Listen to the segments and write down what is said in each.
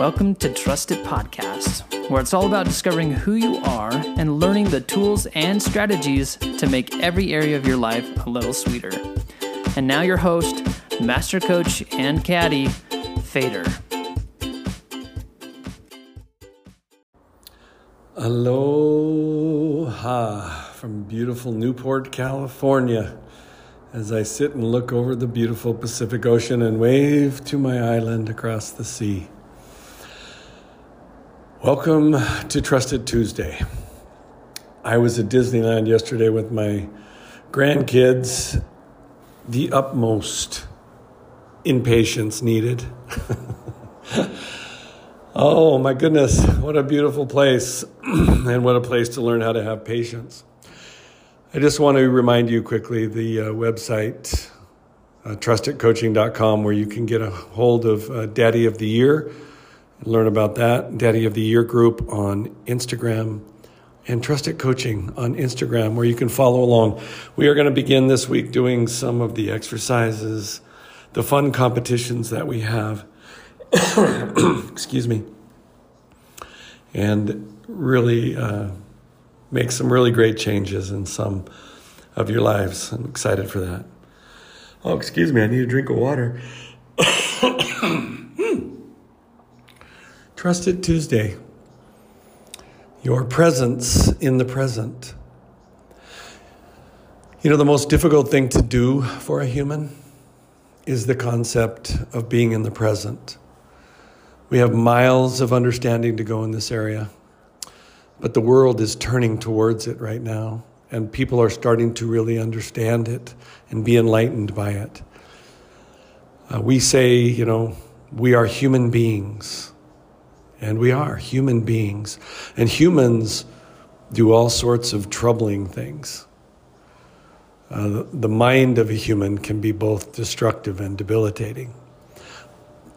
Welcome to Trusted Podcast, where it's all about discovering who you are and learning the tools and strategies to make every area of your life a little sweeter. And now, your host, Master Coach and Caddy, Fader. Aloha from beautiful Newport, California, as I sit and look over the beautiful Pacific Ocean and wave to my island across the sea. Welcome to Trusted Tuesday. I was at Disneyland yesterday with my grandkids, the utmost impatience needed. Oh my goodness, what a beautiful place, and what a place to learn how to have patience. I just want to remind you quickly the uh, website, uh, trustedcoaching.com, where you can get a hold of uh, Daddy of the Year learn about that. Daddy of the Year group on Instagram and Trusted Coaching on Instagram, where you can follow along. We are going to begin this week doing some of the exercises, the fun competitions that we have. excuse me, and really uh, make some really great changes in some of your lives. I'm excited for that. Oh, excuse me, I need a drink of water. Trusted Tuesday. Your presence in the present. You know, the most difficult thing to do for a human is the concept of being in the present. We have miles of understanding to go in this area, but the world is turning towards it right now, and people are starting to really understand it and be enlightened by it. Uh, we say, you know, we are human beings, and we are human beings, and humans do all sorts of troubling things. Uh, the, mind of a human can be both destructive and debilitating.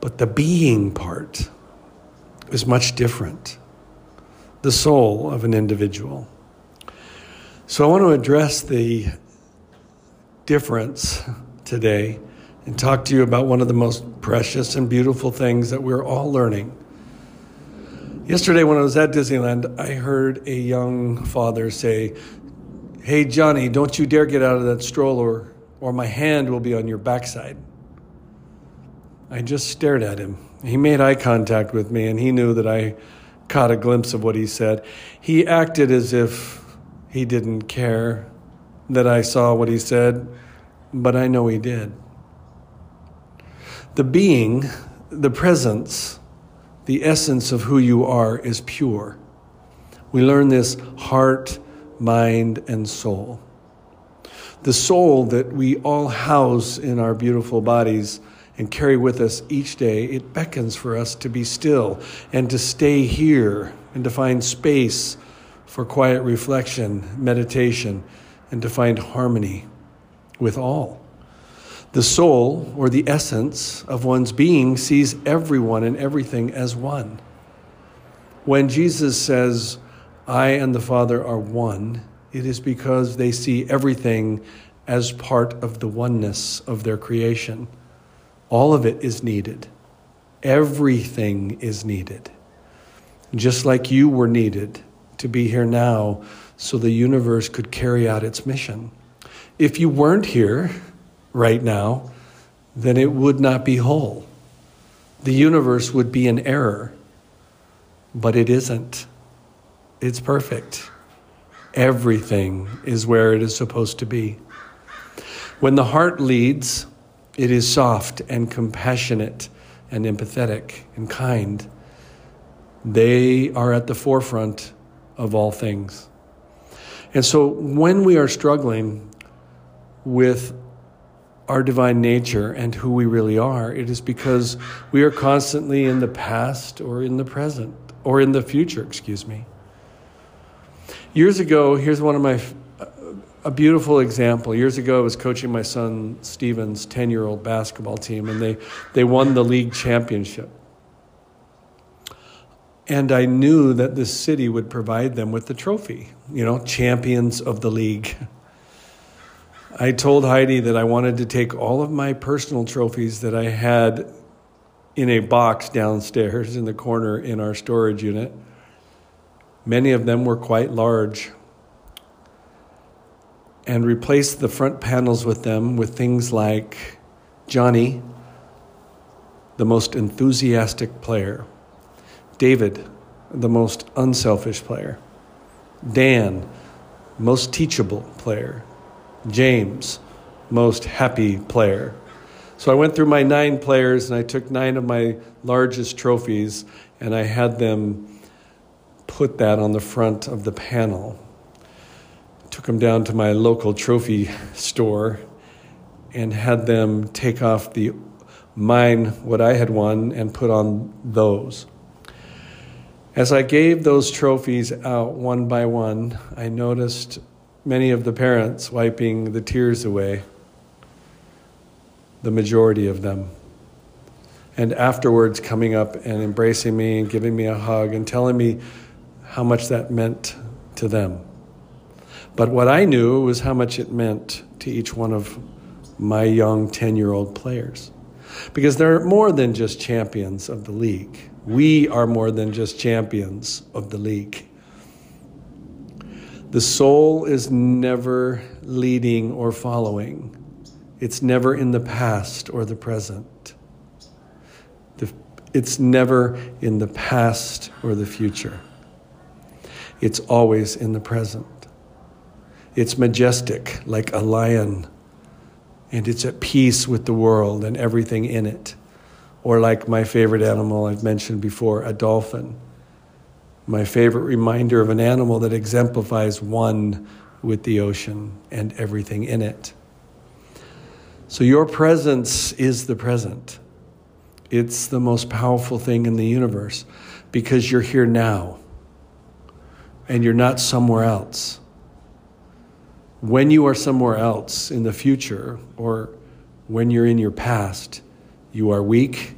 But the being part is much different the soul of an individual. So I want to address the difference today and talk to you about one of the most precious and beautiful things that we're all learning. Yesterday, when I was at Disneyland, I heard a young father say, Hey, Johnny, don't you dare get out of that stroller, or my hand will be on your backside. I just stared at him. He made eye contact with me, and he knew that I caught a glimpse of what he said. He acted as if he didn't care that I saw what he said, but I know he did. The being, the presence, the essence of who you are is pure. We learn this heart, mind, and soul. The soul that we all house in our beautiful bodies and carry with us each day, it beckons for us to be still and to stay here and to find space for quiet reflection, meditation, and to find harmony with all. The soul, or the essence of one's being, sees everyone and everything as one. When Jesus says, I and the Father are one, it is because they see everything as part of the oneness of their creation. All of it is needed. Everything is needed. Just like you were needed to be here now so the universe could carry out its mission. If you weren't here right now, then it would not be whole. The universe would be in error, but it isn't. It's perfect. Everything is where it is supposed to be. When the heart leads, it is soft and compassionate and empathetic and kind. They are at the forefront of all things. And so when we are struggling with our divine nature and who we really are, it is because we are constantly in the past or in the present or in the future, excuse me. Years ago, here's one of my a beautiful example. Years ago, I was coaching my son Steven's 10 year old basketball team, and they, they won the league championship. And I knew that the city would provide them with the trophy, you know, champions of the league. I told Heidi that I wanted to take all of my personal trophies that I had in a box downstairs in the corner in our storage unit. Many of them were quite large. And replaced the front panels with them with things like Johnny, the most enthusiastic player, David, the most unselfish player, Dan, most teachable player, James, most happy player. So I went through my nine players and I took nine of my largest trophies and I had them put that on the front of the panel. Took them down to my local trophy store and had them take off the mine, what I had won, and put on those. As I gave those trophies out one by one, I noticed many of the parents wiping the tears away, the majority of them. And afterwards, coming up and embracing me and giving me a hug and telling me how much that meant to them. But what I knew was how much it meant to each one of my young 10 year old players. Because they're more than just champions of the league. We are more than just champions of the league. The soul is never leading or following, it's never in the past or the present. It's never in the past or the future. It's always in the present. It's majestic, like a lion, and it's at peace with the world and everything in it. Or, like my favorite animal I've mentioned before, a dolphin. My favorite reminder of an animal that exemplifies one with the ocean and everything in it. So, your presence is the present. It's the most powerful thing in the universe because you're here now and you're not somewhere else. When you are somewhere else in the future or when you're in your past, you are weak,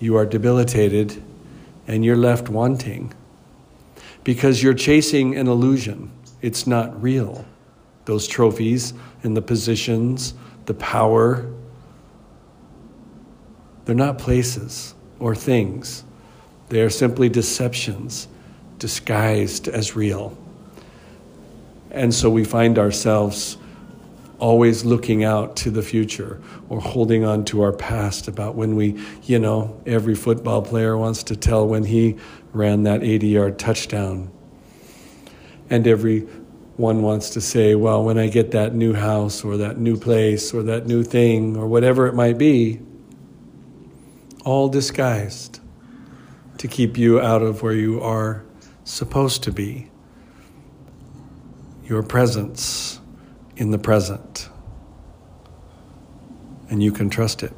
you are debilitated, and you're left wanting because you're chasing an illusion. It's not real. Those trophies and the positions, the power, they're not places or things. They are simply deceptions disguised as real. And so we find ourselves always looking out to the future or holding on to our past about when we, you know, every football player wants to tell when he ran that 80 yard touchdown. And every one wants to say, well, when I get that new house or that new place or that new thing or whatever it might be, all disguised to keep you out of where you are supposed to be. Your presence in the present. And you can trust it.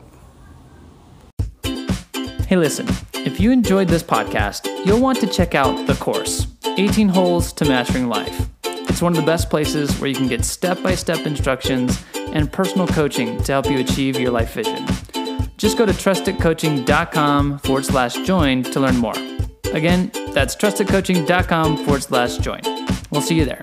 Hey, listen, if you enjoyed this podcast, you'll want to check out the course 18 Holes to Mastering Life. It's one of the best places where you can get step by step instructions and personal coaching to help you achieve your life vision. Just go to trustedcoaching.com forward slash join to learn more. Again, that's trustedcoaching.com forward slash join. We'll see you there.